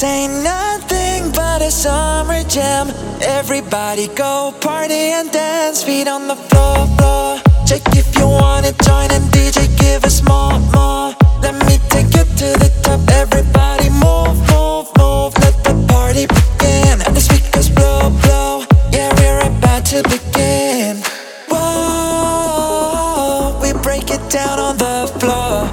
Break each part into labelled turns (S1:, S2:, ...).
S1: This ain't nothing but a summer jam. Everybody go party and dance, feet on the floor, floor. Check if you wanna join and DJ give us more, more. Let me take you to the top. Everybody move, move, move. Let the party begin. And the speakers blow, blow. Yeah, we're about to begin. Whoa, we break it down on the floor.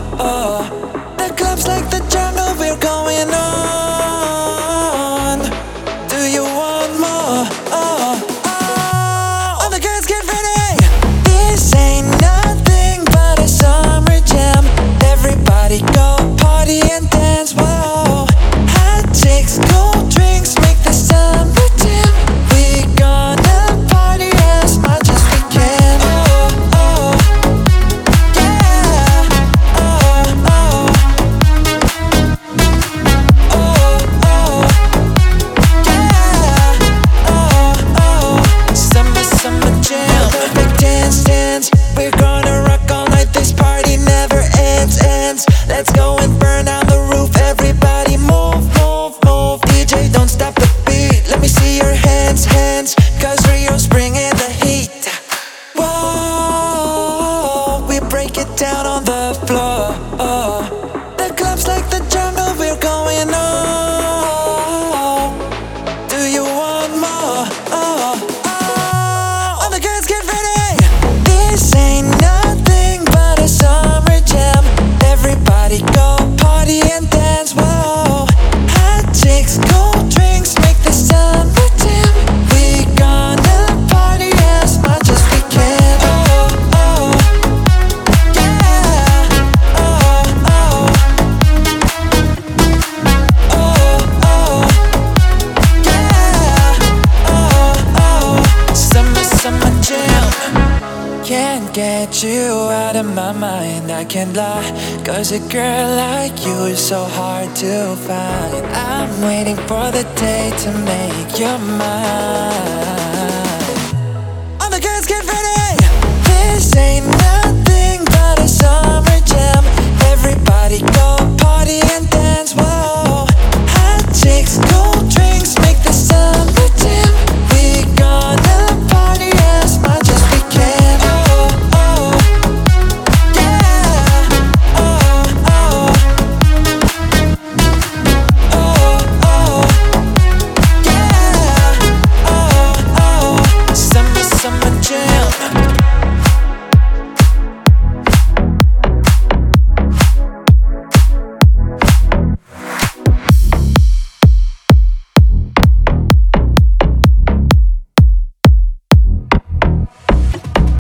S1: get you out of my mind. I can't lie, cause a girl like you is so hard to find. I'm waiting for the day to make you mine.